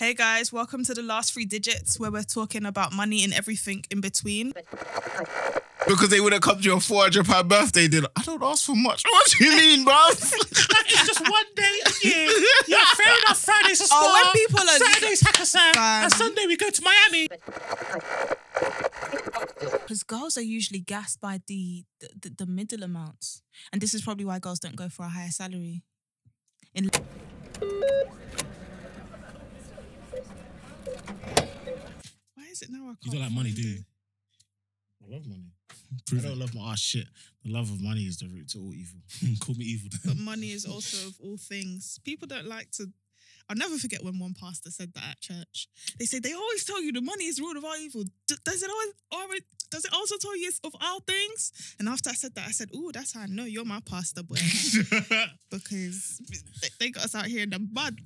Hey guys, welcome to the last three digits where we're talking about money and everything in between. Because they would have come to your 400 pound birthday dinner. I don't ask for much. What do you mean, bruv? It's just one day a year. Yeah, fair enough. Friday's a spa. Oh, when people are- Saturday's Hakkasan. Fam. And Sunday we go to Miami. Because girls are usually gassed by the, the, the, the middle amounts. And this is probably why girls don't go for a higher salary. In is it now I can't You don't like money, do you? I love money. Prove I don't it. love my ass shit. The love of money is the root to all evil. Call me evil. But money is also of all things. People don't like to. I'll never forget when one pastor said that at church. They say they always tell you the money is the root of all evil. D- does it always, always does it also tell you it's of all things? And after I said that, I said, "Oh, that's how I know you're my pastor, boy." because they, they got us out here in the mud.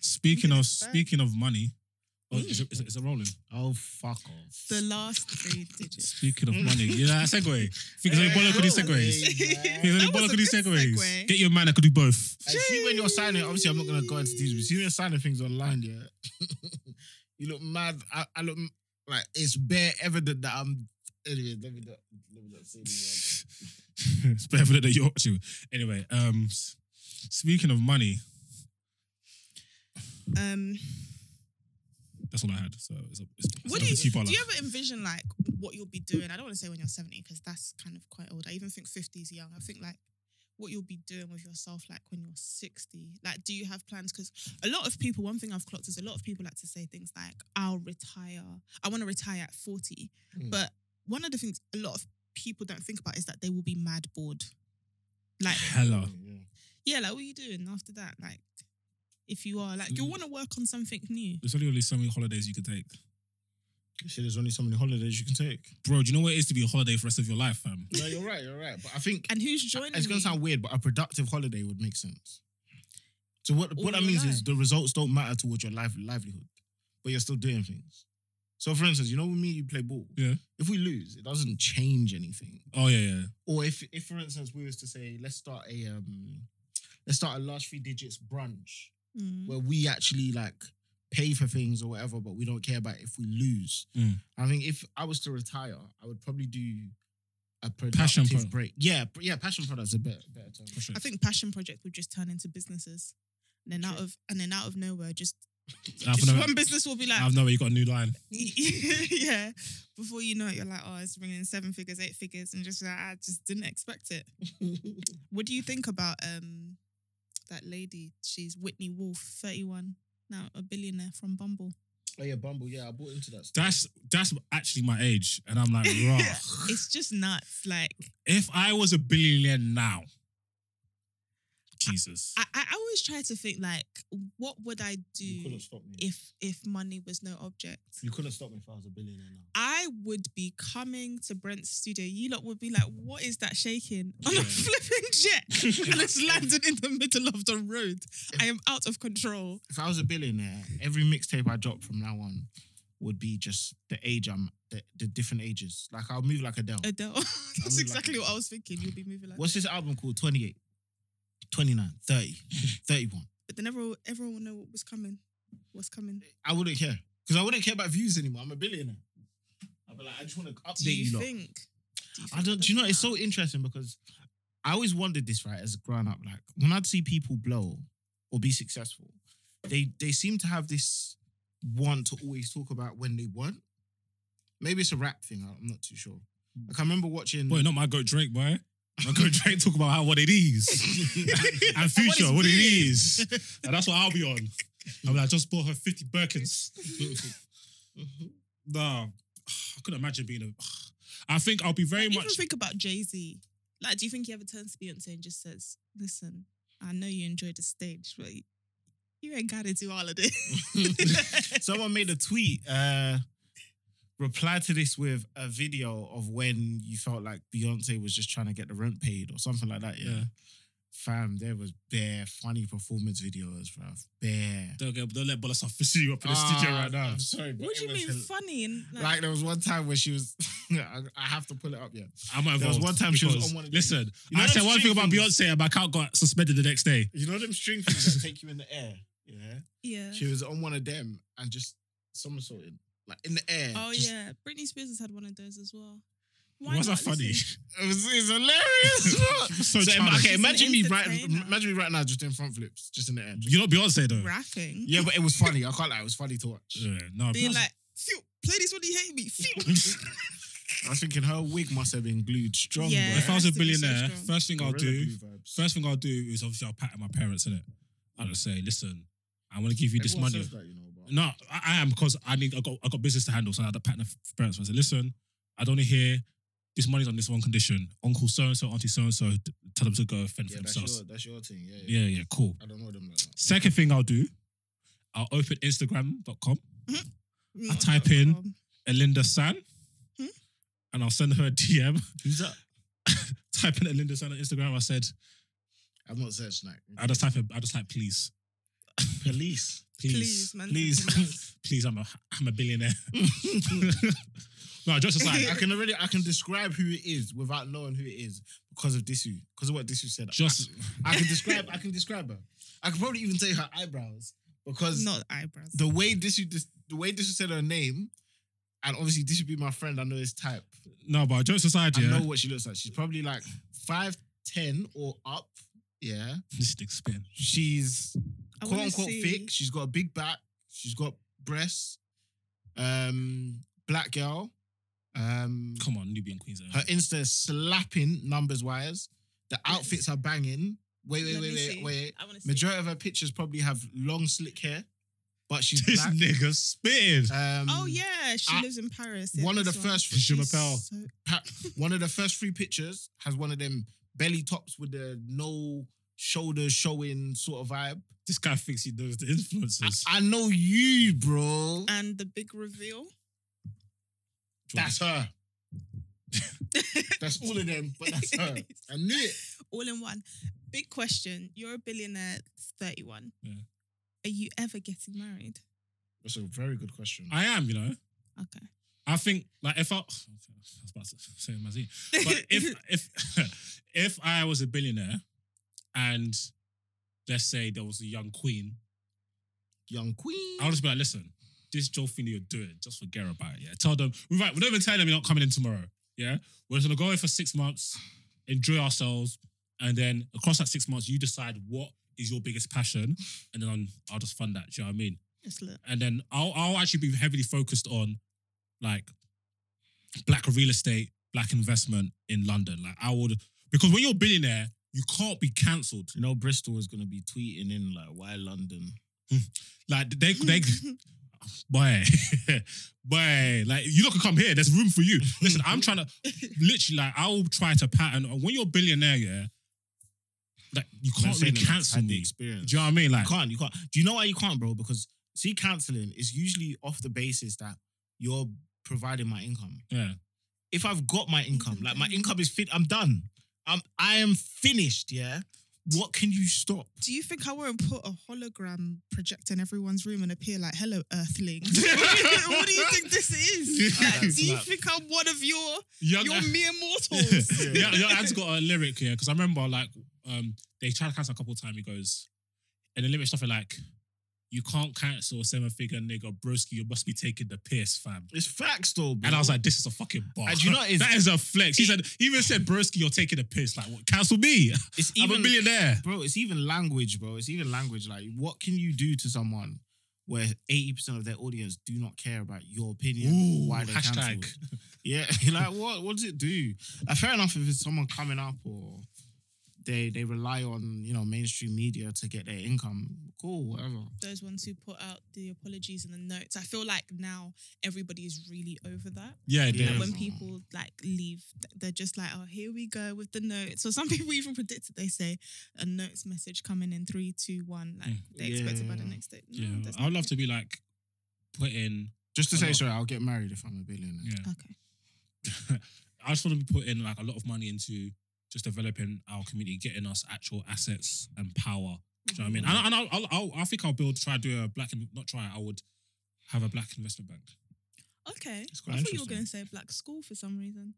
Speaking of speaking of money, oh, is it, is, it, is it rolling? oh, fuck off. the last three digits. Speaking of money, you know that segue. Think there's any bollock with these segues. Think there's any That was bollock with these segues. segue. Get your man that could do both. I see when you're signing, obviously, I'm not going to go into these, but see when you're signing things online, yeah, you look mad. I, I look like it's bare evident that I'm. Anyway, let me not, let me not say this it's better than you're watching. Anyway, um, speaking of money, Um, that's all I had. So it's a, it's, it's what a do you, two-parter. do you ever envision like what you'll be doing? I don't want to say when you're 70 because that's kind of quite old. I even think 50 is young. I think like what you'll be doing with yourself like when you're 60. Like, do you have plans? Because a lot of people, one thing I've clocked is a lot of people like to say things like, I'll retire. I want to retire at 40. Mm. But one of the things a lot of people don't think about is that they will be mad bored. Like, Hella. Yeah. yeah, like what are you doing after that? Like, if you are like, you Mm. want to work on something new. There's only only so many holidays you can take. You see, there's only so many holidays you can take. Bro, do you know what it is to be a holiday for the rest of your life, fam? No, you're right. You're right. But I think And who's joining it's going you? to sound weird, but a productive holiday would make sense. So what All what that means life. is the results don't matter towards your life livelihood, but you're still doing things. So for instance, you know when me you play ball, Yeah. If we lose, it doesn't change anything. Oh yeah, yeah. Or if if for instance we was to say let's start a um let's start a last three digits brunch Mm. where we actually like pay for things or whatever, but we don't care about if we lose. Mm. I think if I was to retire, I would probably do a Passion productive pro- break. Yeah, yeah, passion product's a better better term. Sure. I think passion project would just turn into businesses. And then out of and then out of nowhere, just, I've just never, one business will be like, I've never you got a new line. yeah. Before you know it, you're like, oh, it's bringing in seven figures, eight figures, and just like, I just didn't expect it. What do you think about um that lady? She's Whitney Wolfe, 31, now a billionaire from Bumble. Oh yeah, Bumble. Yeah, I bought into that. Stuff. That's that's actually my age, and I'm like, raw. It's just nuts. Like if I was a billionaire now, Jesus, I, I always try to think like, what would I you do couldn't stop me. if if money was no object? you couldn't stop me if I was a billionaire now. I would be coming to Brent's studio. You lot would be like, what is that shaking? On Yeah. a flipping jet. and it's landed in the middle of the road. I am out of control. If I was a billionaire, every mixtape I drop from now on would be just the age I'm, the, the different ages. Like I'll move like Adele. Adele. That's exactly what I was thinking. You'll be moving like What's this album called? 28, 29, 30, 31. But then everyone, everyone will know what was coming. What's coming. I wouldn't care because I wouldn't care about views anymore. I'm a billionaire. I'd be like, I just want to update Do you, you lot. think? Do you I don't. Do you know? It's so interesting because I always wondered this, right? As a growing up, like when I'd see people blow or be successful, they they seem to have this want to always talk about when they weren't. Maybe it's a rap thing. I'm not too sure. Like I remember watching. boy, not my goat Drake, boy. My try and talk about how what it is and future, is what, it is, and that's what I'll be on. I'm like, I just bought her 50 Birkins. Nah, I couldn't imagine being a. I think I'll be very Like, much. Even think about Jay Z. Like, do you think he ever turns to Beyonce and just says, "Listen, I know you enjoy the stage, but you ain't got to do all of this." Someone made a tweet. Uh, reply to this with a video of when you felt like Beyonce was just trying to get the rent paid or something like that. Yeah. Yeah. Fam, there was bare funny performance videos, bro. Bare. Don't, get, don't let Bola see you up in the studio Ah, right now. I'm sorry, what do you mean hil- funny and like, Like there was one time where she was, I I have to pull it up. Yeah, I'm not There was one time she was on one of them- Listen, You know I said one thing about things? Beyonce and my account got suspended the next day. you know them string things that take you in the air. Yeah. Yeah. She was on one of them and just somersaulted. Like in the air. Oh just- yeah, Britney Spears has had one of those as well. Why's that not? funny? Listen, It was, it's hilarious. So So, childish. okay, She's an imagine me right entertainer. imagine me right now just doing front flips, just in the air. Just- You're not Beyonce though. rapping. yeah, but it was funny. I can't lie, it was funny to watch. Yeah, no, Being Beyonce- like, Phew, play this when you hate me. Phew. I was thinking her wig must have been glued strong. Yeah. bro. if I was a has to be so billionaire, strong. first thing I'll Gorilla do, glue vibes. first thing I'll do is obviously I'll pat my parents in it. I'll just say, listen, I want to give you this Everyone money. says that, you know, but- No, I, I am because I need I got I got business to handle, so I had to pat my parents. I said, listen, I don't want to hear this money's on this one condition. Uncle so and so, auntie so and so, tell them to go fend Yeah, for that's themselves. your, that's your thing. Yeah, yeah. Yeah, yeah, cool. I don't know them like that. Second thing I'll do, I'll open Instagram.com, I type in- com. Elinda San, Hmm? and I'll send her a DM. Who's that? type in Elinda San on Instagram. I said, I've not searched that. I just type in, I just type please. Police. Please. Please, man. Please. Please, I'm a I'm a billionaire. no, just aside. I can already I can describe who it is without knowing who it is because of Disu. Because of what Disu said. Just I can describe I can describe her. I can probably even tell you her eyebrows because Not eyebrows. the way Disu dis- the way Disu said her name, and obviously Disu be my friend. I know his type. no, but jokes aside, I yeah. know what she looks like. She's probably like five ten or up. Yeah, This dick spin. she's I quote unquote see- thick. She's got a big back. She's got breasts. Um, black girl. Um, Come on, Nubian Queens. her Insta is slapping numbers wise. The outfits are banging. Wait, wait, Let wait, wait, see. wait. I want to see. Majority of her pictures probably have long slick hair, but she's This black. nigga spitting. Um, Oh yeah, she I- lives in Paris. Yeah, one of the this first Je she's- m'appelle. So, pa- one of the first three pictures has one of them belly tops with the no shoulders showing sort of vibe. This guy thinks he knows the influencers. I know you, bro. and the big reveal. That's her. That's all of them, but that's her. I knew it. All in one. Big question. You're a billionaire, 31. Yeah. Are you ever getting married? That's a very good question. I am, you know. Okay. I think like if I, I was about to say Mazzy, but if if if I was a billionaire and let's say there was a young queen, Young queen. I'll just be like, listen, this Joe thing that you're doing, just forget about it. Yeah, tell them we're right. We don't even tell them you're not coming in tomorrow. Yeah, we're just gonna go in for six months, enjoy ourselves, and then across that six months, you decide what is your biggest passion, and then I'm, I'll just fund that. Do you know what I mean? Look. and then I'll I'll actually be heavily focused on like black real estate, black investment in London. Like I would because when you're a billionaire, you can't be cancelled. You know, Bristol is gonna be tweeting in like, "Why London?" Hmm. Like they they boy boy like you not can come here. There's room for you. Listen, I'm trying to literally like I'll try to pattern when you're a billionaire, yeah. Like you can't really cancel the experience. Do you know what I mean? Like You can't. You can't. Do you know why you can't, bro? Because see, canceling is usually off the basis that you're providing my income. yeah. If I've got my income, like my income is fit, I'm done. I'm I am finished. Yeah. What can you stop? Do you think I won't put a hologram projector in everyone's room and appear like, hello, earthlings? what do you think this is? Like, do you think I'm one of your, Young your mere mortals? yeah, yeah, Ad's got a lyric here because I remember like um they tried to cancel a couple of times. He goes, and the lyric stuff like, "You can't cancel a seven figure nigga, broski. You must be taking the piss, fam." It's facts though, bro. And I was like, "This is a fucking bar." And you know, it's- that is a flex. He said, he even said, "Broski, you're taking the piss." Like, what? Cancel me? it's I'm a even billionaire. bro. It's even language, bro. It's even language. Like, what can you do to someone where eighty percent of their audience do not care about your opinion? Ooh, why they hashtag. cancelled? Yeah, like what? What does it do? Like, fair enough if it's someone coming up or they they rely on you know mainstream media to get their income. Cool, whatever. Those ones who put out the apologies and the notes. I feel like now everybody is really over that. Yeah, Yeah. yeah. Like when people like leave, they're just like, oh, here we go with the notes. So some people even predicted they say a notes message coming in three, two, one. Like Mm. they expect it by the next day. No, yeah. I would love nothing. to be like put in. Just to say, lot. sorry, I'll get married if I'm a billionaire. Yeah, Okay. I just want to be put in like a lot of money into just developing our community, getting us actual assets and power. Do you know what I mean? Mm-hmm. And, I- and I'll, I'll, I'll, I think I'll build, try to do a black, not try, I would have a black investment bank. Okay. I thought you were going to say black school for some reason.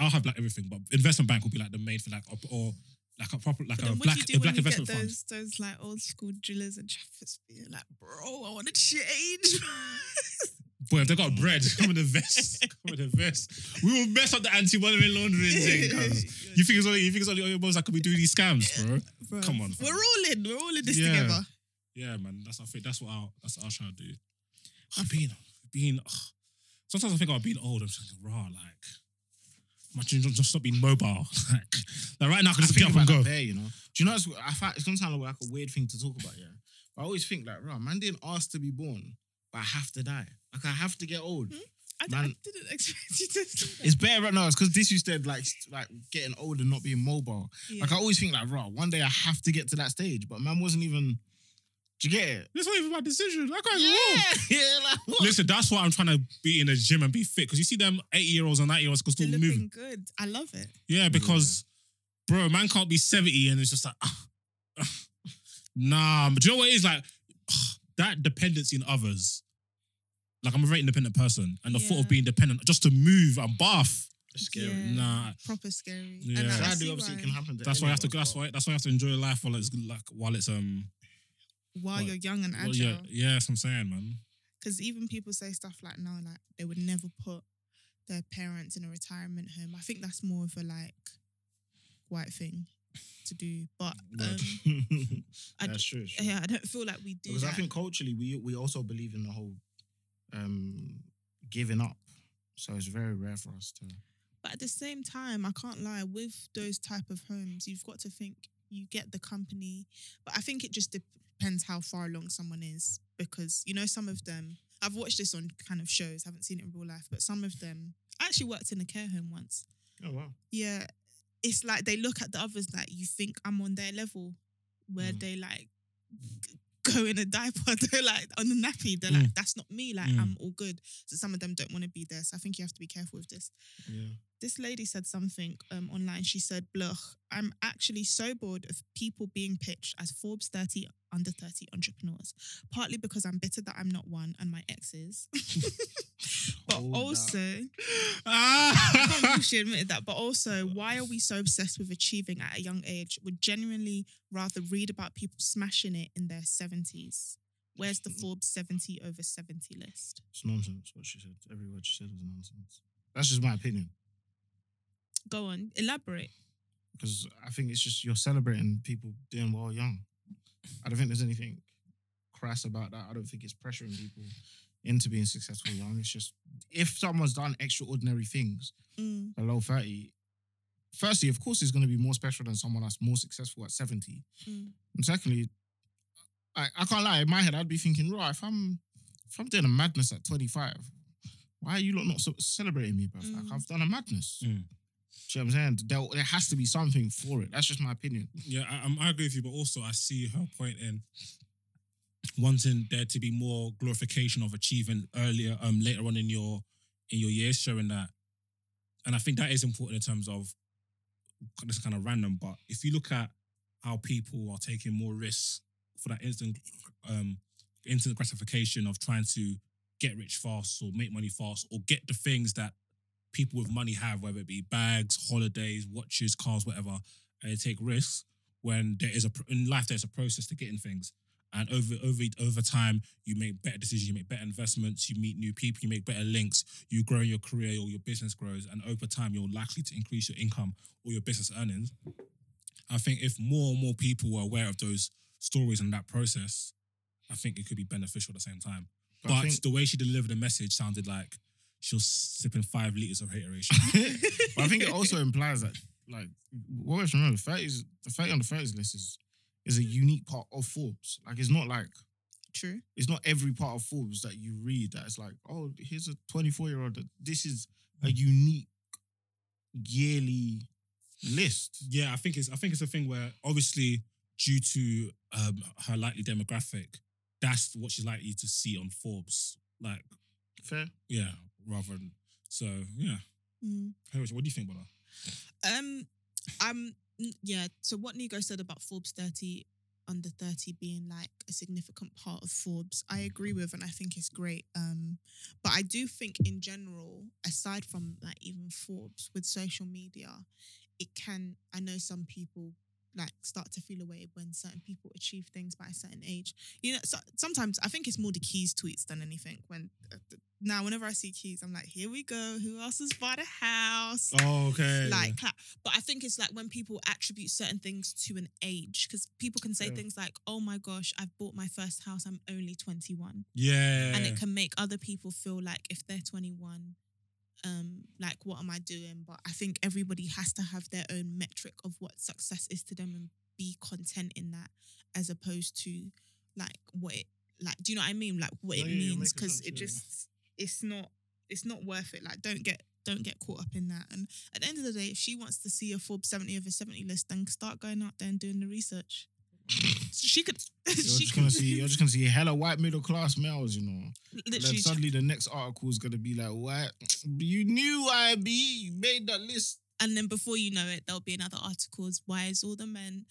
I'll have like everything, but investment bank will be like the main for like, or, or like a proper like a black do you do a black you get investment fund. those, those like old school drillers and Trafford's being like, bro, I want to change. Boy, if they got bread, come in the vest. Come in the vest. We will mess up the anti-money laundering thing. cuz. You think it's only you think it's only your boys that could be doing these scams, bro? Bro, Come on. We're all in. We're all in this Yeah. together. Yeah, man. That's I think that's what I that's what I was trying to do. I'm being being ugh. sometimes I think about being old. I'm just like, raw, like imagine just just not being mobile. Like, like right now I can just get up and go. there, you know. Do you know? It's, I find it's gonna sound like a weird thing to talk about, yeah. But I always think like, right, man didn't ask to be born, but I have to die. Like I have to get old. I, d- I Man. didn't expect you to say that. It's better right now. It's because this you said like like getting old and not being mobile. Yeah. Like I always think like, right, one day I have to get to that stage, but man wasn't even. Do you get it? It's not even my decision. I can't even walk. yeah, like what? Listen, that's why I'm trying to be in the gym and be fit because you see them 80 year olds and 90 year olds can still You're move. looking good. I love it. Yeah, because bro, man can't be 70 and it's just like ah, ah. nah. But do you know what it is like? ah, that dependency in others. Like I'm a very independent person, and the thought Yeah. of being dependent just to move and bath. It's scary. Yeah. Nah, Proper scary. Yeah. And I, I Sadly, see obviously, it why, can happen. To that's why I have to. any of That's us, why. That's why I have to enjoy life while it's like while it's um. while What? you're young and Well, agile. yeah, yeah, that's what I'm saying, man. Because even people say stuff like, no, like they would never put their parents in a retirement home. I think that's more of a like white thing to do. But Word. um, I That's d- true. it's true. yeah, I don't feel like we do Because I that. think culturally, we we also believe in the whole um giving up. So it's very rare for us to. But at the same time, I can't lie. With those type of homes, you've got to think you get the company. But I think it just depends how far along someone is because you know some of them. I've watched this on kind of shows. haven't seen it in real life, but some of them. I actually worked in a care home once. Oh wow. Yeah, it's like they look at the others like you think I'm on their level, where Mm. they like go in a diaper. They're like on the nappy. They're Mm. like, that's not me. Like Mm. I'm all good. So some of them don't want to be there. So I think you have to be careful with this Yeah. This lady said something um, online. She said, Bluch, I'm actually so bored of people being pitched as Forbes 30 under 30 entrepreneurs, partly because I'm bitter that I'm not one and my ex is. but up. also, I Ah, can't believe she admitted that. But also, why are we so obsessed with achieving at a young age? Would genuinely rather read about people smashing it in their 70s. Where's the Forbes 70 over 70 list? It's nonsense. What she said. Every word she said was nonsense. That's just my opinion. Go on, elaborate. Because I think it's just you're celebrating people doing well young. I don't think there's anything crass about that. I don't think it's pressuring people into being successful young. It's just if someone's done extraordinary things Mm, below 30, firstly, of course, it's going to be more special than someone that's more successful at 70. mm. And secondly, I, I can't lie, in my head, I'd be thinking, right, if I'm if I'm doing a madness at 25, why are you lot not so- celebrating me, bruv? Like Mm. I've done a madness. Mm. Know what I'm saying? There, there has to be something for it. That's just my opinion. Yeah, I, I'm- I agree with you, but also I see her point in wanting there to be more glorification of achieving earlier, um, later on in your in your years, showing that, and I think that is important in terms of this kind of random, but if you look at how people are taking more risks for that instant, um, instant gratification of trying to get rich fast or make money fast or get the things that people with money have, whether it be bags, holidays, watches, cars, whatever, and they take risks when there is a in life there's a process to getting things. And over over over time, you make better decisions, you make better investments, you meet new people, you make better links, you grow in your career or your business grows, and over time you're likely to increase your income or your business earnings. I think if more and more people were aware of those stories and that process, I think it could be beneficial at the same time. But But think- the way she delivered the message sounded like she was sipping five liters of hateration. but I think it also implies that, like, what we have to remember, 30s, the 30 on the 30s list is, is a unique part of Forbes. Like, it's not like, True. it's not every part of Forbes that you read that it's like, oh, here's a 24 year old. This is a unique yearly list. Yeah, I think it's I think it's a thing where obviously due to um, her likely demographic, that's what she's likely to see on Forbes. Like, Fair. yeah, rather than so yeah. Mm. What do you think, brother? Um, um, n- yeah. So what Nigo said about Forbes thirty under thirty being like a significant part of Forbes, I agree with, and I think it's great. Um, but I do think in general, aside from like even Forbes with social media, it can. I know some people like start to feel away when certain people achieve things by a certain age. You know, so, sometimes I think it's more the keys tweets than anything. When uh, now, whenever I see keys, I'm like, here we go. Who else has bought a house? Oh, okay. like clap. But I think it's like when people attribute certain things to an age, because people can say Yeah. things like, "Oh my gosh, I've bought my first house. I'm only 21," yeah. and it can make other people feel like if they're 21, um, like what am I doing? But I think everybody has to have their own metric of what success is to them and be content in that, as opposed to like what it like. Do you know what I mean? Like what Yeah, it yeah, means because sense, it just it's not it's not worth it. Like don't get don't get caught up in that. And at the end of the day, if she wants to see a Forbes 70 over 70 list, then start going out there and doing the research. She could. You're she just gonna could- see. You're just gonna see hella white middle class males, you know. Literally. suddenly the next article is gonna be like, "What? You knew IB you made that list." and then before you know it, there'll be another articles. Why is all the men,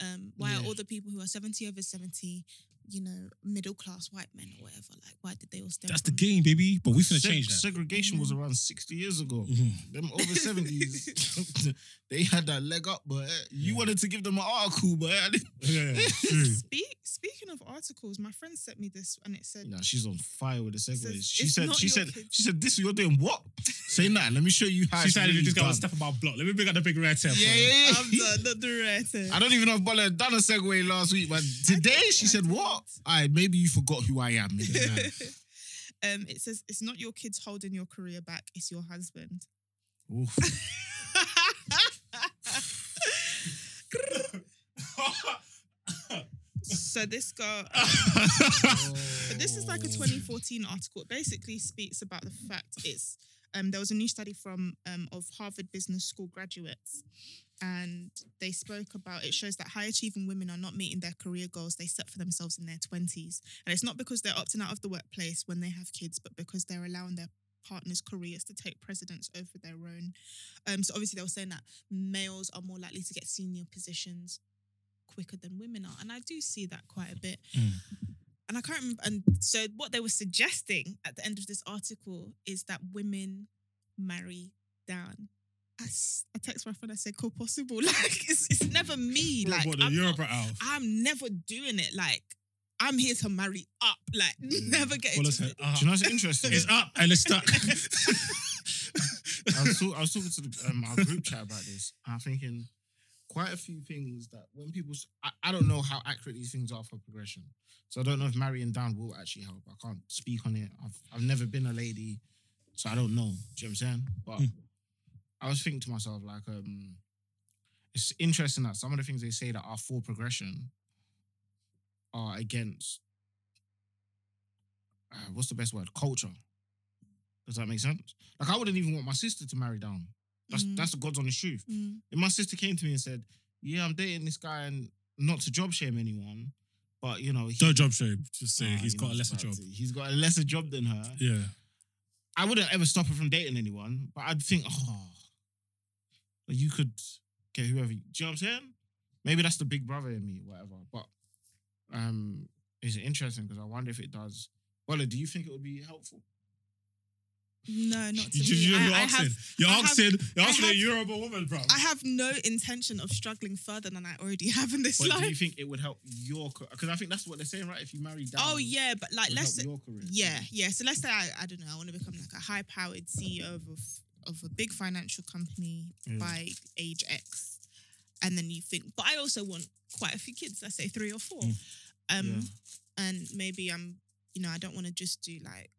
um, why are all the people who are 70 over 70, you know, middle class white men or whatever, like why did they all stem That's the game, baby. But we finna Seg- change that. Segregation was around sixty years ago. Mhm. Them over seventies, they had that leg up, but eh, you wanted to give them an article, but eh, Yeah, true. Speak, speaking of articles, my friend sent me this and it said, you know, she's on fire with the segues. says, she "It's said, she said, kids." she said, this you're doing what? Say that. Let me show you how. She it's started really to just go done. step on my block. Let me bring out the big red tape. Yeah, yeah, yeah. I'm done, not the right. I don't even know if Bola done a segue last week, but today she said, "What? I maybe you forgot who I am." Um, it says it's not your kids holding your career back; it's your husband. Oof. so this girl, But this is like a 2014 article. It basically speaks about the fact it's um, there was a new study from um, of Harvard Business School graduates, and they spoke about it shows that high achieving women are not meeting their career goals they set for themselves in their 20s, and it's not because they're opting out of the workplace when they have kids, but because they're allowing their partner's careers to take precedence over their own. Um, so obviously they were saying that males are more likely to get senior positions quicker than women are, and I do see that quite a bit and I can't remember. And so, what they were suggesting at the end of this article is that women marry down. I, s- I text my friend. I said, "Cool, possible." Like it's, it's never me. Like what, the I'm, Europe not- out. I'm never doing it. Like I'm here to marry up. Like never get Well, into let's it. say, uh, Do you know what's interesting? it's up and it's stuck. I was, talk, I was talking to the, um, our group chat about this. And I'm thinking quite a few things that when people, I don't know how accurate these things are for progression. So I don't know if marrying down will actually help. I can't speak on it. I've I've never been a lady, so I don't know. Do you know what I'm saying? But Hmm. I was thinking to myself like, um, it's interesting that some of the things they say that are for progression are against. Uh, what's the best word? Culture. Does that make sense? Like I wouldn't even want my sister to marry down. That's Mm. that's the God's honest truth. Mm. If my sister came to me and said, "Yeah, I'm dating this guy," and not to job shame anyone, but you know, he, Don't job shame. Just say Ah, he's you got know a lesser what I job. was about to say. He's got a lesser job than her. Yeah. I wouldn't ever stop her from dating anyone, but I'd think, oh, you could get whoever. you- Do you know what I'm saying? Maybe that's the big brother in me, whatever. But um, it's interesting because I wonder if it does. Well, do you think it would be helpful? No, not to You, me. you, I asking. you're asking. You're asking a Yoruba woman, bro. I have no intention of struggling further than I already have in this But life. do you think it would help your? Because I think that's what they're saying, right? If you marry down, oh yeah, but like let's say, your career. Yeah, yeah. So let's say I, I don't know, I want to become like a high powered CEO of of a big financial company Yeah. by age X. And then you think, but I also want quite a few kids, let's say three or four. Mm. Um Yeah. and maybe I'm, you know, I don't want to just do like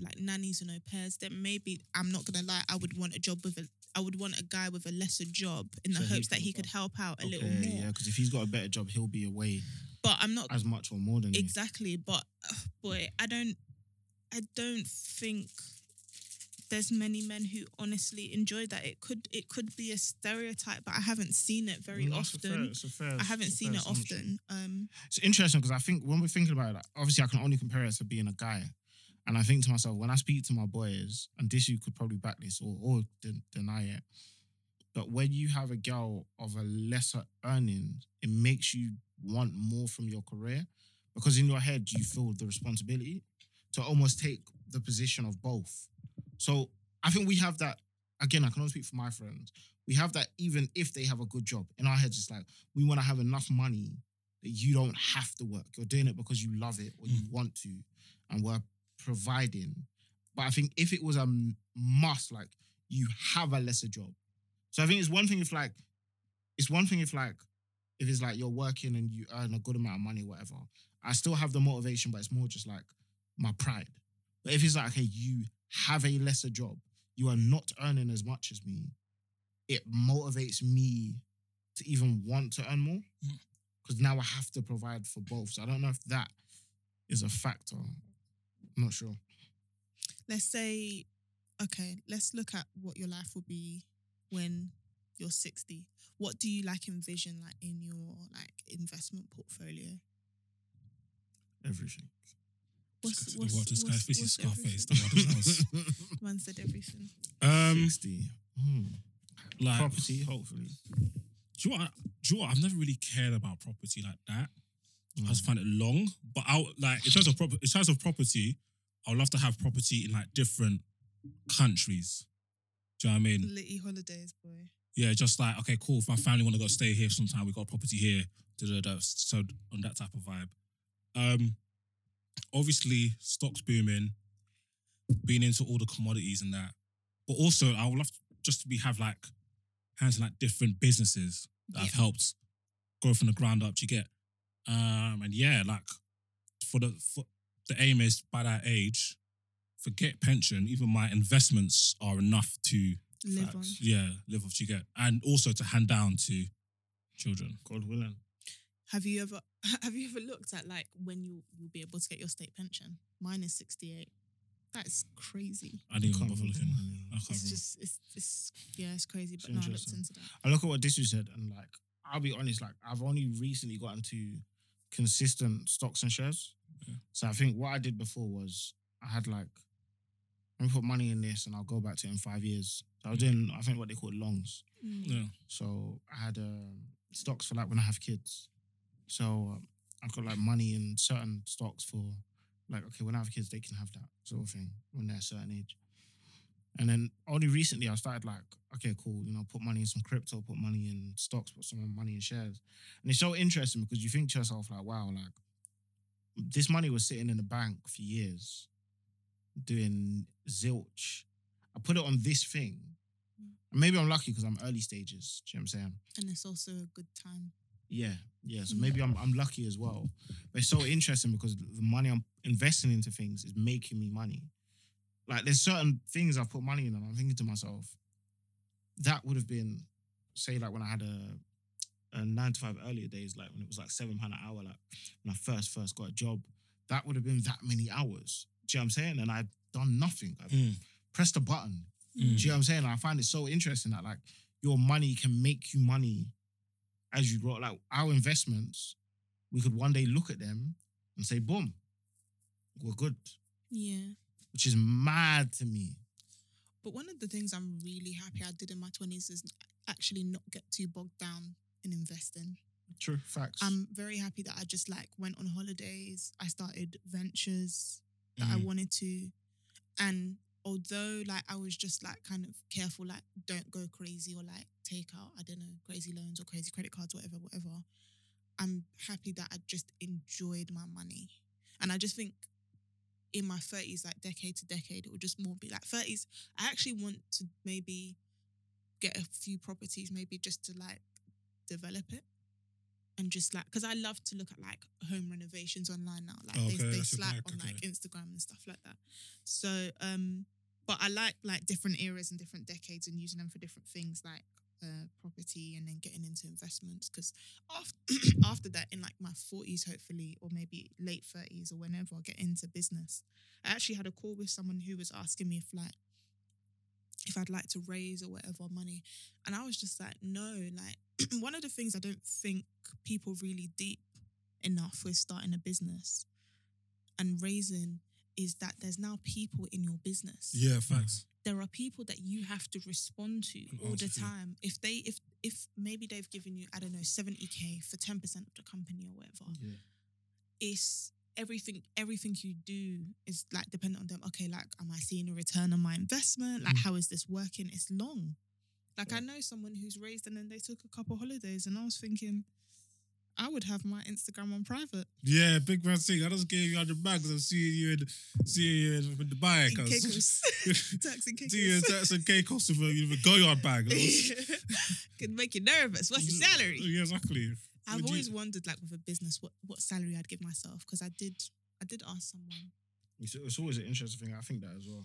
like nannies and au pairs, then maybe I'm not gonna lie, I would want a job with a I would want a guy with a lesser job in the So hopes that he could help out a little more. Yeah, because if he's got a better job, he'll be away But I'm not as much or more than you. Exactly, but uh, boy, I don't, I don't think there's many men who honestly enjoy that. It could, it could be a stereotype, but I haven't seen it very No, it's a fair- often. it's a fair- I haven't seen it often. Um, It's interesting because I think when we're thinking about it, obviously I can only compare it to being a guy. And I think to myself, when I speak to my boys, and this you could probably back this or, or den- deny it, but when you have a girl of a lesser earning, it makes you want more from your career because in your head you feel the responsibility to almost take the position of both. So I think we have that. Again, I can only speak for my friends. We have that even if they have a good job. In our heads, it's like we want to have enough money that you don't have to work. You're doing it because you love it or you mm. want to, and we're providing. But I think if it was a must, like you have a lesser job. So I think it's one thing if like, it's one thing if like, if it's like you're working and you earn a good amount of money, whatever. I still have the motivation, but it's more just like my pride. But if it's like, okay, you have a lesser job, you are not earning as much as me, it motivates me to even want to earn more. Mm. Because now I have to provide for both. So I don't know if that is a factor. I'm not sure. let's say, okay, let's look at what your life will be when you're 60. What do you like envision like in your like investment portfolio? Everything. What's, What this guy what's- faces what's Scarface. everything? The Wild House. Man said everything. Um, 60. Hmm. like Property, hopefully. Do you know what? I- Do you know what? I've never really cared about property like that. I Mm. just find it long. But I would- like in terms of prop- in terms of property, I would love to have property in like different countries. Do you know what I mean? Litty holidays, boy. Yeah, just like okay, cool. If my family want to go stay here sometime, we got property here. Da, da, da. So on that type of vibe. Um, obviously stocks booming, being into all the commodities and that. But also, I would love to just to be have like hands in like different businesses that have helped grow from the ground up. Do you get? Um, and yeah, like for the for the aim is by that age, forget pension. Even my investments are enough to Live on. Yeah, live off you get, and also to hand down to children. God willing. Have you ever have you ever looked at like when you will be able to get your state pension? Mine is 68. That's crazy. I didn't even Can't bother looking. money. I can't It's remember. just it's it's yeah, it's crazy. But no, I looked interesting. into that. I look at what Disu said, and like, I'll be honest, like, I've only recently gotten to consistent stocks and shares. Yeah. So I think what I did before was I had like, let me put money in this and I'll go back to it in five years. So I was doing, I think, what they call longs. Yeah. So I had um, stocks for like when I have kids. So um, I've got like money in certain stocks for like, okay, when I have kids, they can have that sort of thing when they're a certain age. And then only recently I started like, okay, cool, you know, put money in some crypto, put money in stocks, put some money in shares. And it's so interesting because you think to yourself, like, wow, like this money was sitting in the bank for years doing zilch. I put it on this thing. And maybe I'm lucky because I'm early stages. Do you know what I'm saying? And it's also a good time. Yeah, yeah. So Mm. maybe I'm I'm lucky as well. But it's so interesting because the money I'm investing into things is making me money. Like there's certain things I've put money in, and I'm thinking to myself, that would have been, say, like when I had a, a nine to five earlier days, like when it was like seven pound an hour, like when I first first got a job, that would have been that many hours. Do you know what I'm saying? And I've done nothing. I've Mm. pressed a button. Mm. Do you know what I'm saying? I find it so interesting that like your money can make you money as you grow. Like our investments, we could one day look at them and say, boom, we're good. Yeah. Which is mad to me. But one of the things I'm really happy I did in my 20s is actually not get too bogged down in investing. True. Facts. I'm very happy that I just like went on holidays. I started ventures that I Mhm. wanted to. And although like I was just like kind of careful, like don't go crazy or like take out, I don't know, crazy loans or crazy credit cards, whatever, whatever. I'm happy that I just enjoyed my money. And I just think in my 30s, like decade to decade, it would just more be like 30s. I actually want to maybe get a few properties, maybe just to like develop it. And just like, because I love to look at like home renovations online now. Like Oh, they, okay, they that's slap on like okay. Instagram and stuff like that. So, um, but I like like different eras and different decades and using them for different things like uh, property and then getting into investments. Because after, after that, in like my 40s, hopefully, or maybe late 30s or whenever I get into business, I actually had a call with someone who was asking me if like, if I'd like to raise or whatever money. And I was just like, no, like one of the things I don't think people really deep enough with starting a business and raising is that there's now people in your business. Yeah, facts. There are people that you have to respond to And all the to. time. If they if if maybe they've given you, I don't know, 70k for 10% of the company or whatever, yeah. it's everything everything you do is like dependent on them okay like am i seeing a return on my investment like Mm. how is this working it's long Like I know someone who's raised and then they took a couple holidays, and I was thinking, I would have my Instagram on private. Yeah, big man thing. I just gave you hundred bags. I'm seeing you in seeing you in, in Dubai. In cuz. Caicos. Turks and See you in Turks and Caicos with a, with a Goyard bag. That Could make you nervous. What's your salary? Yeah, exactly. I've Would you- always wondered, like with a business, what what salary I'd give myself because I did I did ask someone. It's, it's always an interesting thing. I think that as well.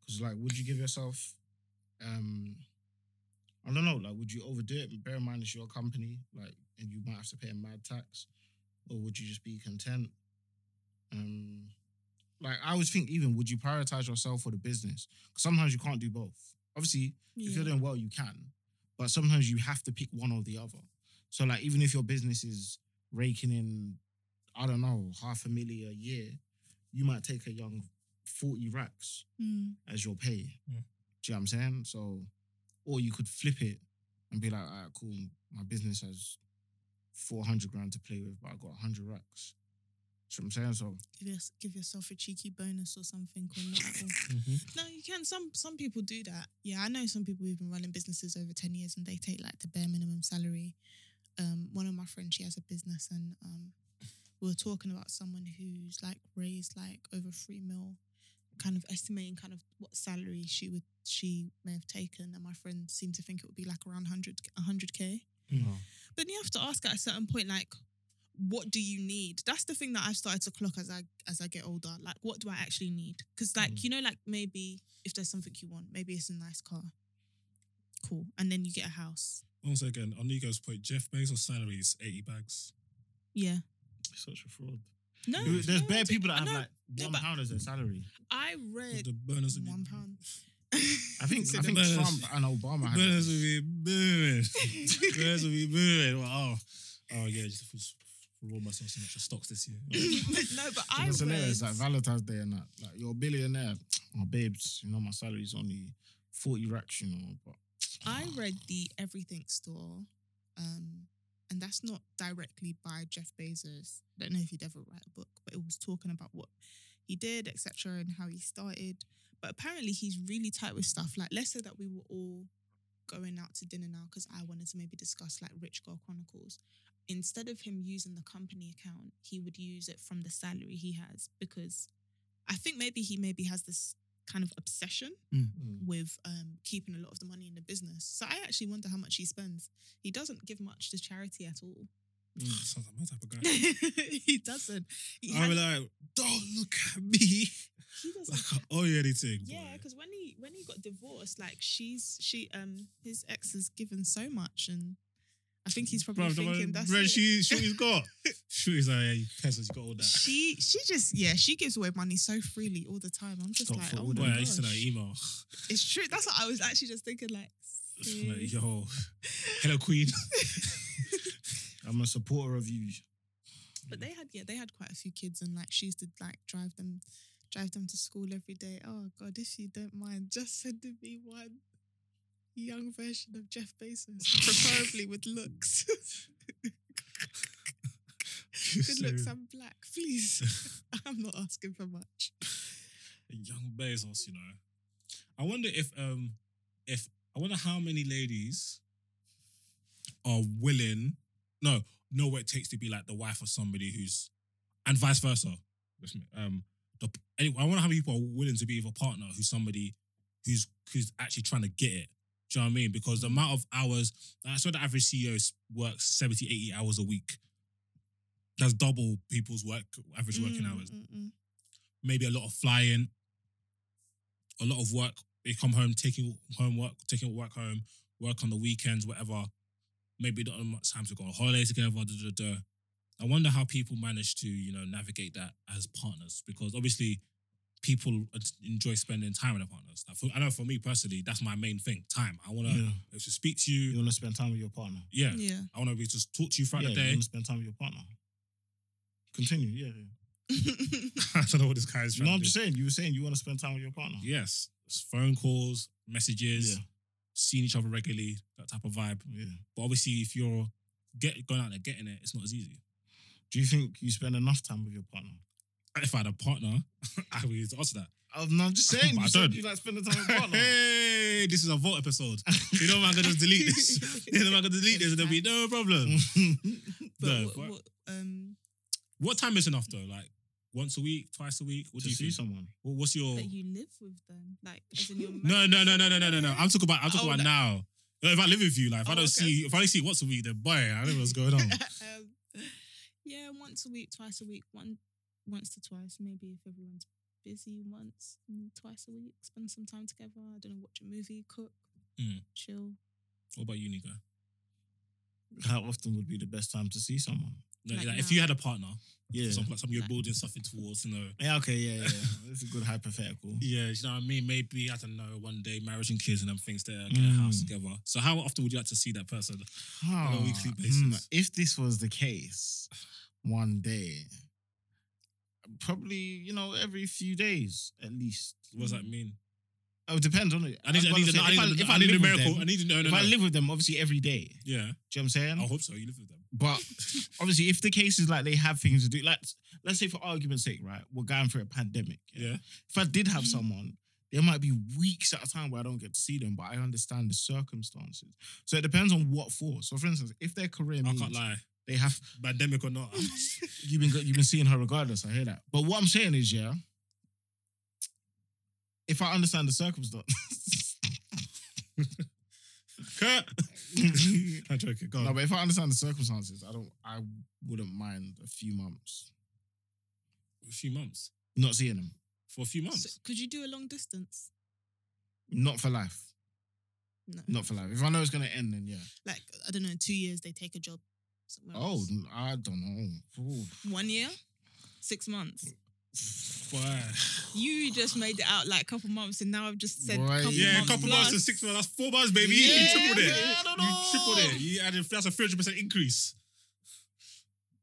Because, like, would you give yourself, um, I don't know, like, would you overdo it? Bear in mind it's your company, like, and you might have to pay a mad tax, or would you just be content? Um, like, I always think, even would you prioritize yourself or the business? Because sometimes you can't do both. Obviously, if you're Yeah. doing well, you can, but sometimes you have to pick one or the other. So, like, even if your business is raking in, I don't know, half a million a year, you might take a young 40 racks Mm. as your pay. Yeah. Do you know what I'm saying? So, or you could flip it and be like, all right, cool, my business has 400 grand to play with, but I got 100 racks. Do you know what I'm saying? So, Give, your, give yourself a cheeky bonus or something or not. Or, Mhm. no, you can. Some some people do that. Yeah, I know some people who've been running businesses over ten years and they take like the bare minimum salary. Um, one of my friends, she has a business, and um, we were talking about someone who's like raised like over three mil, kind of estimating kind of what salary she would she may have taken, and my friend seemed to think it would be like around 100 k. Mm. But you have to ask at a certain point, like, what do you need? That's the thing that I've started to clock as I as I get older. Like, what do I actually need? Because, like, Mm. you know, like maybe if there's something you want, maybe it's a nice car, cool, and then you get a house. Once again, on Nico's point, Jeff Bezos' salary is 80 bags. Yeah. such a fraud. No, There's no, bare I people that don't- have no, like no, one but- pound as their salary. I read The bonus would be one pound. I think I think bonus- Trump and Obama had Bonus it. would be booming. bonus would be booming. Well, oh, oh yeah, just for, for roll myself some extra stocks this year. no, but I It's read. hilarious, like Valentine's Day and that. Like you're a billionaire. Oh, babes, you know my salary's only 40 racks, you know. But I read the Everything Store, um, and that's not directly by Jeff Bezos. I don't know if he'd ever write a book, but it was talking about what he did, etc., and how he started. But apparently, he's really tight with stuff. Like, let's say that we were all going out to dinner now because I wanted to maybe discuss like Rich Girl Chronicles. Instead of him using the company account, he would use it from the salary he has because I think maybe he maybe has this kind of obsession with um, keeping a lot of the money in the business. So I actually wonder how much he spends. He doesn't give much to charity at all. Sounds like my type of guy. he doesn't. He, I'm be has, like, don't look at me. he doesn't. oh yeah, anything. Yeah, because when he when he got divorced, like she's she um his ex has given so much, and I think he's probably Bro, thinking that's bro, it. she, she's got. She's like, yeah, you peasants, you got all that. she she just yeah she gives away money so freely all the time. I'm just Stop like oh my the- Boy, gosh. I used to that email. It's true. That's what I was actually just thinking. Like, like, yo, hello, queen. I'm a supporter of you. But they had yeah, they had quite a few kids and like she used to like drive them drive them to school every day. Oh god, if you don't mind, just send me one young version of Jeff Bezos, preferably with looks. Good looks and black, please. I'm not asking for much. Young Bezos, you know. I wonder if um if I wonder how many ladies are willing, no, know what it takes to be like the wife of somebody who's and vice versa. Um the anyway, I wonder how many people are willing to be with a partner who's somebody who's who's actually trying to get it. Do you know what I mean? Because the amount of hours, I swear the average CEO works 70, 80 hours a week. That's double people's work average working Mm, hours mm, mm. maybe a lot of flying, a lot of work. They come home taking homework, taking work home, work on the weekends, whatever. Maybe not much time to go on holiday together. I wonder how people manage to, you know, navigate that as partners because obviously people uh, enjoy spending time with their partners. Like for, I know for me personally, that's my main thing: time. I want to Yeah. to speak to You you. want to spend time with your partner. Yeah, Yeah. I want to be just talk to you throughout yeah, the you want to spend time with your partner. Continue. Yeah. yeah. I don't know what this guy is trying No, to I'm do. just saying. You were saying you want to spend time with your partner. Yes, it's phone calls, messages. Yeah. seeing each other regularly, that type of vibe. Yeah. But obviously, if you're get going out there getting it, it's not as easy. Do you think you spend enough time with your partner? If I had a partner, I would answer that. I'm not just saying. But I You said don't. you like spending time with your partner. Hey, this is a vote episode. You know, I'm gonna just delete this. You know, man, gonna delete this, and there'll be no problem. But No, what, but- what, um, What time is enough though? Like once a week, twice a week? What to do you see think? someone. What- What's your? that you live with them, like as in your No, no, no, no, no, no, no, no. I'm talking about. I'm talking Oh, about no. now. Like, If I live with you, like if I Oh, don't okay. see, if I only see once a week, then boy, I don't know what's going on. um, yeah, once a week, twice a week, one once to twice, maybe if everyone's busy, once mm, twice a week, spend some time together. I don't know, watch a movie, cook, Mm. chill. What about you, Nika? How often would be the best time to see someone? Like, Like like, if you had a partner, Yeah. some, like, some you're building something towards, you know. Yeah. Okay. Yeah. Yeah. That's a good hypothetical. Yeah, you know what I mean? Maybe, I don't know, one day marriage and kids and them things there, get a Mm. house together. So how often would you like to see that person? on a weekly basis. If this was the case, one day, probably you know every few days at least. What does that mean? Oh, it depends on it. I need, I need, If I need, I- I if I need live with numerical. them- I need to know. No, If no. I live with them, obviously every day. Do yeah, you know what I'm saying? I hope so. You live with them. But obviously, if the case is like they have things to do, like let's say for argument's sake, right, we're going through a pandemic. Yeah. If I did have someone, there might be weeks at a time where I don't get to see them, but I understand the circumstances. So it depends on what for. So for instance, if their career I means can't lie. They have Pandemic or not. you've been you've been seeing her regardless. I hear that. But what I'm saying is, yeah, if I understand the circumstances, Cut. I'm joking. Go on. no, but if I understand the circumstances, I don't, I wouldn't mind a few months a few months. not seeing them, For a few So, months. could you do a long distance? not for life, No. not for life. If I know it's gonna end, then yeah. Like I don't know, in two years they take a job somewhere. Oh, else. I don't know. Ooh. one year, six months. Boy. You just made it out like a couple months, and now I've just said Boy, couple Yeah, a months couple plus. months and six months. That's four months, baby. Yeah, you tripled it. man, I don't You know. tripled it. You added, that's a 300% increase.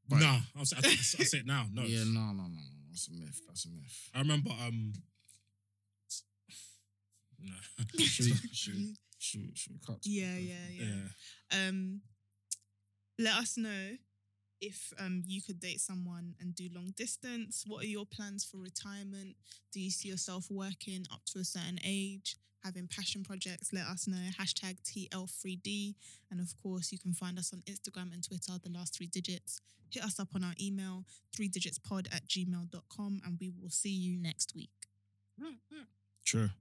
But- nah, I'll say, I, I say it now. No. Yeah, no, no, no, no. That's a myth. That's a myth. I remember, um, no. Should we, should, we- should, we- should we cut? Yeah, yeah, yeah. yeah. Um, let us know if um you could date someone and do long distance. What are your plans for retirement? Do you see yourself working up to a certain age? Having passion projects, let us know. Hashtag TL3D. And of course, you can find us on Instagram and Twitter, the last three digits. Hit us up on our email, three digitspod at gmail.com, and we will see you next week. Sure.